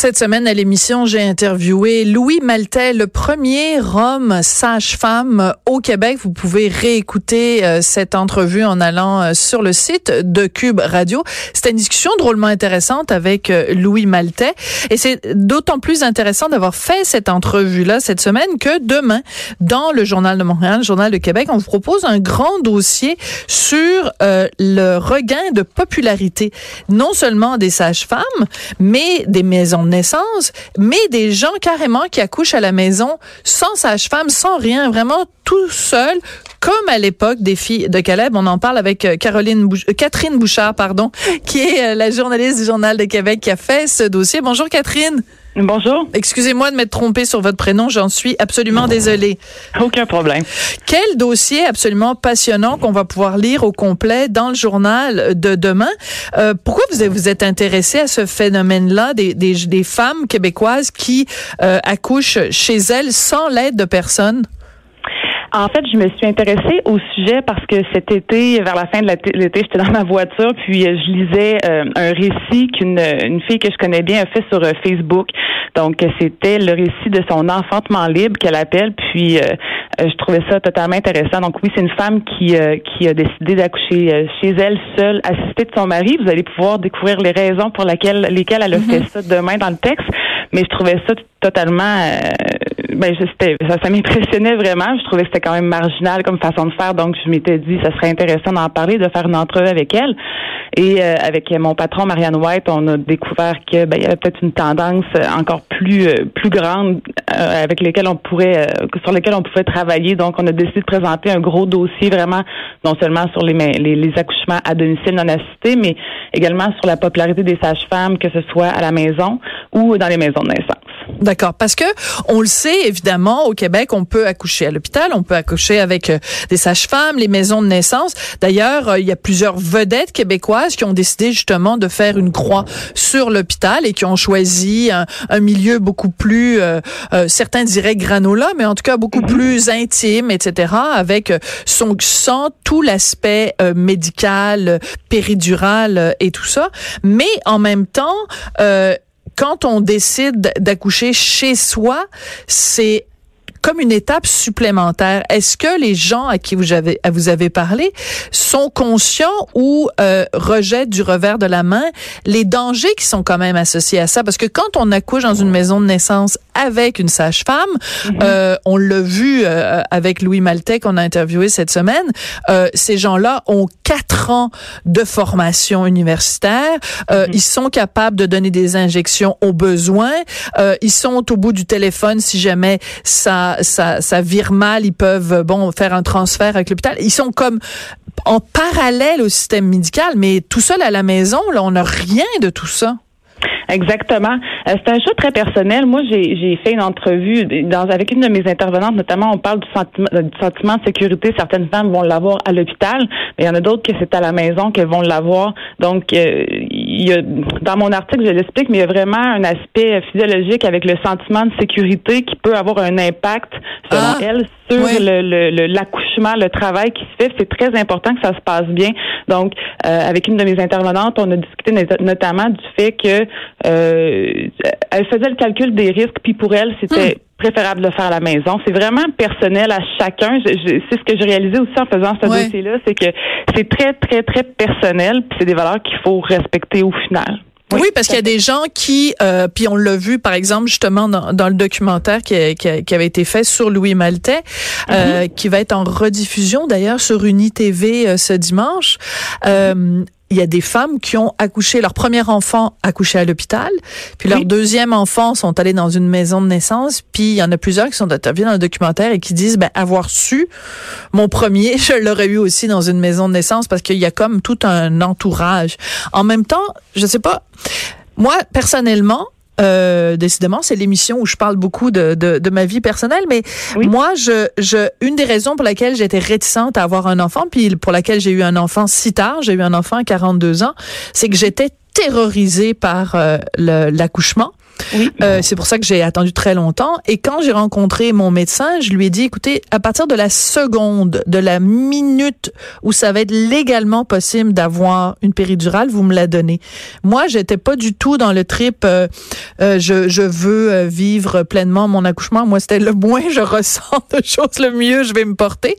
Cette semaine à l'émission, j'ai interviewé Louis Maltais, le premier homme sage-femme au Québec. Vous pouvez réécouter euh, cette entrevue en allant euh, sur le site de Cube Radio. C'était une discussion drôlement intéressante avec euh, Louis Maltais et c'est d'autant plus intéressant d'avoir fait cette entrevue-là cette semaine que demain, dans le Journal de Montréal, le Journal de Québec, on vous propose un grand dossier sur le regain de popularité, non seulement des sages-femmes, mais des maisons mais des gens carrément qui accouchent à la maison sans sage-femme, sans rien, vraiment tout seul, comme à l'époque des filles de Caleb. On en parle avec euh, Caroline euh, Catherine Bouchard, pardon, qui est euh, la journaliste du Journal de Québec qui a fait ce dossier. Bonjour Catherine. Bonjour. Excusez-moi de m'être trompée sur votre prénom, j'en suis absolument désolée. Aucun problème. Quel dossier absolument passionnant qu'on va pouvoir lire au complet dans le journal de demain. Euh, pourquoi vous vous êtes intéressé à ce phénomène-là des, des, des, femmes québécoises qui euh, accouchent chez elles sans l'aide de personne? En fait, je me suis intéressée au sujet parce que cet été, vers la fin de l'été, j'étais dans ma voiture, puis euh, je lisais euh, un récit qu'une une fille que je connais bien a fait sur euh, Facebook. Donc, c'était le récit de son enfantement libre qu'elle appelle, puis je trouvais ça totalement intéressant. Donc, oui, c'est une femme qui, qui a décidé d'accoucher chez elle seule, assistée de son mari. Vous allez pouvoir découvrir les raisons pour lesquelles, lesquelles elle a fait mhm. ça demain dans le texte. Mais je trouvais ça totalement ben c'était ça, ça m'impressionnait vraiment. Je trouvais que c'était quand même marginal comme façon de faire, donc je m'étais dit ça serait intéressant d'en parler, de faire une entrevue avec elle. Et euh, avec mon patron Marianne White, on a découvert que ben, il y avait peut-être une tendance encore plus euh, plus grande euh, avec lesquelles on pourrait sur lesquelles on pouvait travailler. Donc on a décidé de présenter un gros dossier vraiment non seulement sur les, les, les accouchements à domicile non assistés, mais également sur la popularité des sages-femmes, que ce soit à la maison ou dans les maisons de naissance. D'accord, parce que on le sait évidemment au Québec, on peut accoucher à l'hôpital, on peut accoucher avec euh, des sages-femmes, les maisons de naissance. D'ailleurs, euh, il y a plusieurs vedettes québécoises qui ont décidé justement de faire une croix sur l'hôpital et qui ont choisi un, milieu beaucoup plus, euh, certains diraient granola, mais en tout cas beaucoup mhm. plus intime, etc. Avec son sang, tout l'aspect médical, péridural et tout ça. Mais en même temps, quand on décide d'accoucher chez soi, c'est comme une étape supplémentaire. Est-ce que les gens à qui vous avez, à vous avez parlé sont conscients ou euh, rejettent du revers de la main les dangers qui sont quand même associés à ça? Parce que quand on accouche dans une maison de naissance avec une sage-femme, mm-hmm. euh, on l'a vu euh, avec Louis Maltais qu'on a interviewé cette semaine, euh, ces gens-là ont quatre ans de formation universitaire. Euh, mm-hmm. Ils sont capables de donner des injections aux besoins. Euh, ils sont au bout du téléphone si jamais ça ça, vire mal, ils peuvent bon faire un transfert avec l'hôpital. Ils sont comme en parallèle au système médical, mais tout seul à la maison, là, on n'a rien de tout ça. Exactement. Euh, c'est un choix très personnel. Moi, j'ai fait une entrevue avec une de mes intervenantes, notamment, on parle du sentiment, du sentiment de sécurité. Certaines femmes vont l'avoir à l'hôpital, mais il y en a d'autres que c'est à la maison qu'elles vont l'avoir. Donc, euh, il y a, dans mon article, je l'explique, mais il y a vraiment un aspect physiologique avec le sentiment de sécurité qui peut avoir un impact, selon ah, elle, sur l'accouchement, le, le, travail qui se fait. C'est très important que ça se passe bien. Donc, euh, avec une de mes intervenantes, on a discuté notamment du fait que euh, elle faisait le calcul des risques, puis pour elle, c'était hmm. Préférable de le faire à la maison. C'est vraiment personnel à chacun. c'est ce que j'ai réalisé aussi en faisant ce dossier-là, c'est que c'est très, très, très personnel, puis c'est des valeurs qu'il faut respecter au final. Oui, parce qu'il y a des gens qui, euh, puis on l'a vu par exemple justement dans, dans le documentaire qui, qui, qui, avait été fait sur Louis Maltais, euh, mm-hmm. qui va être en rediffusion d'ailleurs sur UniTV euh, ce dimanche. Euh, il y a des femmes qui ont accouché leur premier enfant accouché à l'hôpital, puis leur deuxième enfant sont allés dans une maison de naissance, puis il y en a plusieurs qui sont interviewés dans le documentaire et qui disent ben avoir su mon premier, je l'aurais eu aussi dans une maison de naissance parce qu'il y a comme tout un entourage. En même temps, je sais pas moi personnellement, euh, décidément, c'est l'émission où je parle beaucoup de, de, de ma vie personnelle, mais moi, je, je, une des raisons pour laquelle j'étais réticente à avoir un enfant, puis pour laquelle j'ai eu un enfant si tard, j'ai eu un enfant à 42 ans, c'est que j'étais terrorisée par euh, l'accouchement. Oui. Euh, c'est pour ça que j'ai attendu très longtemps. Et quand j'ai rencontré mon médecin, je lui ai dit, écoutez, à partir de la seconde, de la minute où ça va être légalement possible d'avoir une péridurale, vous me la donnez. Moi, j'étais pas du tout dans le trip. Euh, euh, je, je veux vivre pleinement mon accouchement. Moi, c'était le moins je ressens de choses, le mieux je vais me porter.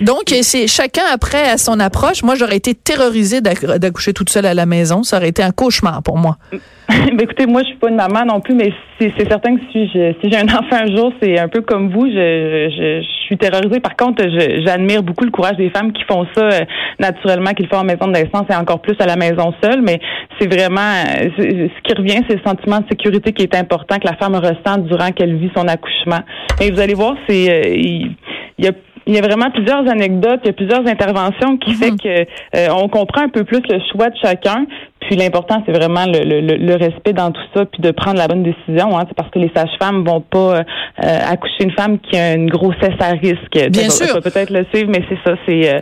Donc, c'est chacun après à son approche. Moi, j'aurais été terrorisée d'accoucher toute seule à la maison. Ça aurait été un cauchemar pour moi. Ben, écoutez, moi, je suis pas une maman non plus, mais c'est certain que si j'ai si un enfant un jour, c'est un peu comme vous. Je, je, je suis terrorisée. Par contre, j'admire beaucoup le courage des femmes qui font ça euh, naturellement, qui le font en maison de naissance et encore plus à la maison seule. Mais c'est vraiment euh, ce qui revient, c'est le sentiment de sécurité qui est important que la femme ressent durant qu'elle vit son accouchement. Et vous allez voir, c'est euh, il y a il y a vraiment plusieurs anecdotes, il y a plusieurs interventions qui fait mhm. que euh, on comprend un peu plus le choix de chacun. Puis l'important, c'est vraiment le, le, le, respect dans tout ça, puis de prendre la bonne décision. Hein, c'est parce que les sages-femmes vont pas euh, accoucher une femme qui a une grossesse à risque. Bien sûr. Peut-être le suivre, mais c'est ça. C'est, euh,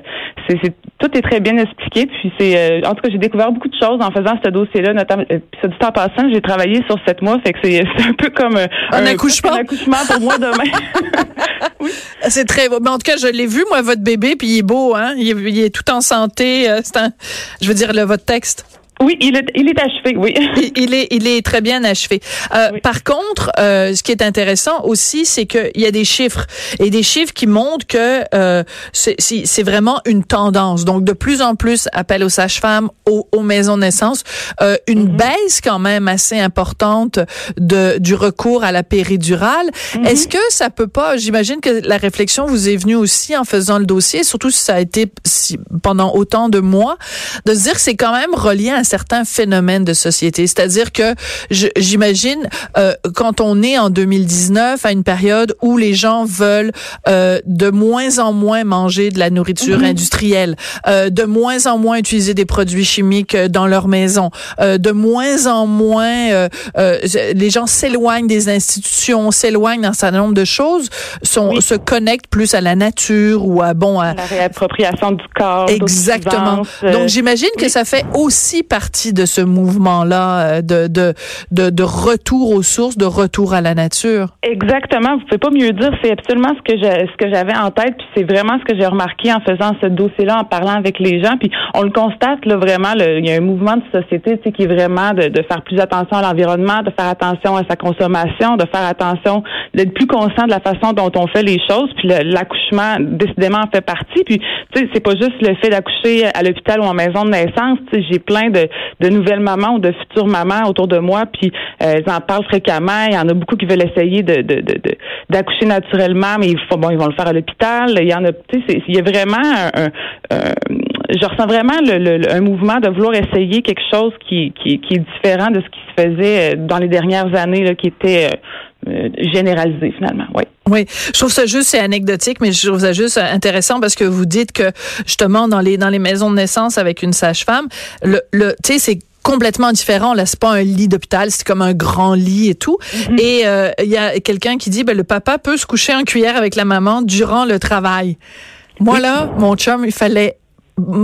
c'est, tout est très bien expliqué. Puis c'est, en tout cas, j'ai découvert beaucoup de choses en faisant ce dossier-là. Notamment, puis ça du temps passant, j'ai travaillé sur sept mois, fait que c'est, un peu comme un, un, accouchement. un accouchement pour moi demain. oui. C'est très beau. Mais en tout cas, je l'ai vu, moi, votre bébé, puis il est beau, hein? Il est, il est tout en santé. Euh, c'est un, je veux dire, le, votre texte. Oui, il est, il est achevé, oui. Il, est, il est très bien achevé. Euh, Par contre, euh, ce qui est intéressant aussi, c'est qu'il y a des chiffres et des chiffres qui montrent que euh, c'est vraiment une tendance. Donc, de plus en plus, appel aux sages-femmes, aux, aux, maisons de naissance, euh, une mm-hmm. baisse quand même assez importante de du recours à la péridurale. Mm-hmm. Est-ce que ça peut pas J'imagine que la réflexion vous est venue aussi en faisant le dossier, surtout si ça a été si, pendant autant de mois, de se dire que c'est quand même relié à certains phénomènes de société. C'est-à-dire que j'imagine euh, quand on est en 2019 à une période où les gens veulent euh, de moins en moins manger de la nourriture industrielle, euh, de moins en moins utiliser des produits chimiques dans leur maison, euh, de moins en moins euh, euh, les gens s'éloignent des institutions, s'éloignent d'un certain nombre de choses, sont, se connectent plus à la nature ou à bon à la réappropriation du corps. Exactement. Donc j'imagine que ça fait aussi partie partie de ce mouvement-là euh, de, de, de, retour aux sources, de retour à la nature? Exactement. Vous pouvez pas mieux dire. C'est absolument ce que je, ce que j'avais en tête. Puis c'est vraiment ce que j'ai remarqué en faisant ce dossier-là, en parlant avec les gens. Puis on le constate là vraiment. il y a un mouvement de société tu sais, qui est vraiment de, de faire plus attention à l'environnement, de faire attention à sa consommation, de faire attention, d'être plus conscient de la façon dont on fait les choses. Puis l'accouchement, décidément, en fait partie. Puis tu sais, c'est pas juste le fait d'accoucher à l'hôpital ou en maison de naissance. Tu sais, j'ai plein de, de nouvelles mamans ou de futures mamans autour de moi, puis euh, elles en parlent fréquemment. Il y en a beaucoup qui veulent essayer d'accoucher naturellement, mais il faut, bon, ils vont le faire à l'hôpital. Il y en a, tu sais, il y a vraiment un, je ressens vraiment le, un mouvement de vouloir essayer quelque chose qui, qui, qui, est différent de ce qui se faisait euh, dans les dernières années, là, qui était euh, généralisé finalement. Oui. Oui, je trouve ça juste c'est anecdotique, mais je trouve ça juste intéressant parce que vous dites que justement dans les dans les maisons de naissance avec une sage-femme, le, le tu sais c'est complètement différent. Là, c'est pas un lit d'hôpital, c'est comme un grand lit et tout. Mm-hmm. Et euh, il y a quelqu'un qui dit, ben le papa peut se coucher en cuillère avec la maman durant le travail. Moi là, mon chum, il fallait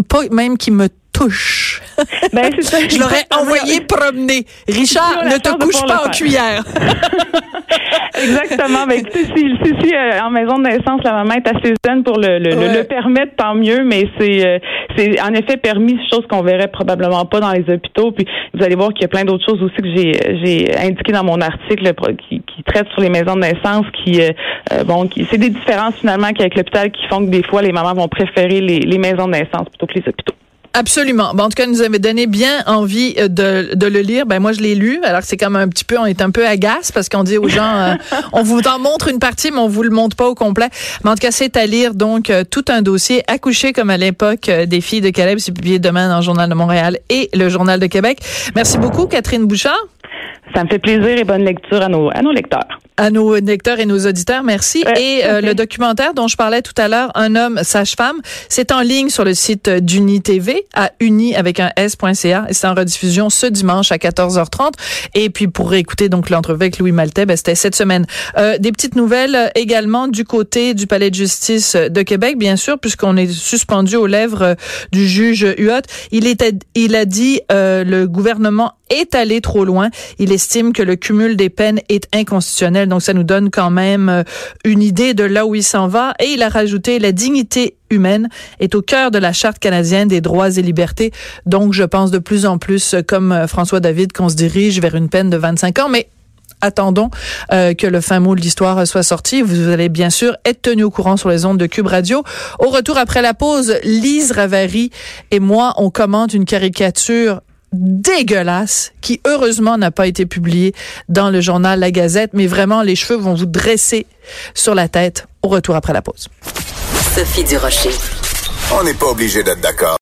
pas même qu'il me touche. Ben, ça. Je l'aurais envoyé promener. Richard, ne te couche pas en cuillère. Exactement. Ben, si, si, si euh, en maison de naissance, la maman est assez zen pour le, le, le, permettre, tant mieux, mais c'est euh, c'est en effet permis, chose qu'on verrait probablement pas dans les hôpitaux. Puis vous allez voir qu'il y a plein d'autres choses aussi que j'ai j'ai indiqué dans mon article qui, qui traite sur les maisons de naissance, qui euh, bon, qui c'est des différences finalement qu'avec l'hôpital qui font que des fois les mamans vont préférer les, les maisons de naissance plutôt que les hôpitaux. Absolument. Bon, en tout cas, nous avait donné bien envie euh, de, de le lire. Ben moi, je l'ai lu. Alors c'est comme un petit peu, on est un peu agace parce qu'on dit aux gens, euh, on vous en montre une partie, mais on vous le montre pas au complet. Mais en tout cas, c'est à lire. Donc, euh, tout un dossier accouché comme à l'époque des filles de Caleb. C'est publié demain dans le Journal de Montréal et le Journal de Québec. Merci beaucoup, Catherine Bouchard. Ça me fait plaisir et bonne lecture à nos, à nos lecteurs. à nos lecteurs et nos auditeurs. Merci. Ouais, et euh, le documentaire dont je parlais tout à l'heure, Un homme sage-femme, c'est en ligne sur le site d'Uni TV à uni avec un s.ca et c'est en rediffusion ce dimanche à 14h30. Et puis pour écouter donc l'entrevue avec Louis Maltais, ben, c'était cette semaine. Euh, des petites nouvelles également du côté du Palais de justice de Québec, bien sûr, puisqu'on est suspendu aux lèvres euh, du juge Huot. Il était, il a dit euh, le gouvernement est allé trop loin. Il estime que le cumul des peines est inconstitutionnel. Donc, ça nous donne quand même euh, une idée de là où il s'en va. Et il a rajouté la dignité humaine est au cœur de la Charte canadienne des droits et libertés. Donc, je pense de plus en plus, euh, comme euh, François David, qu'on se dirige vers une peine de 25 ans. Mais attendons que le fin mot de l'histoire soit sorti. Vous allez bien sûr être tenu au courant sur les ondes de Cube Radio. Au retour après la pause, Lise Ravary et moi, on commente une caricature dégueulasse qui heureusement n'a pas été publiée dans le journal La Gazette, mais vraiment les cheveux vont vous dresser sur la tête au retour après la pause. Sophie Durocher. On n'est pas obligé d'être d'accord.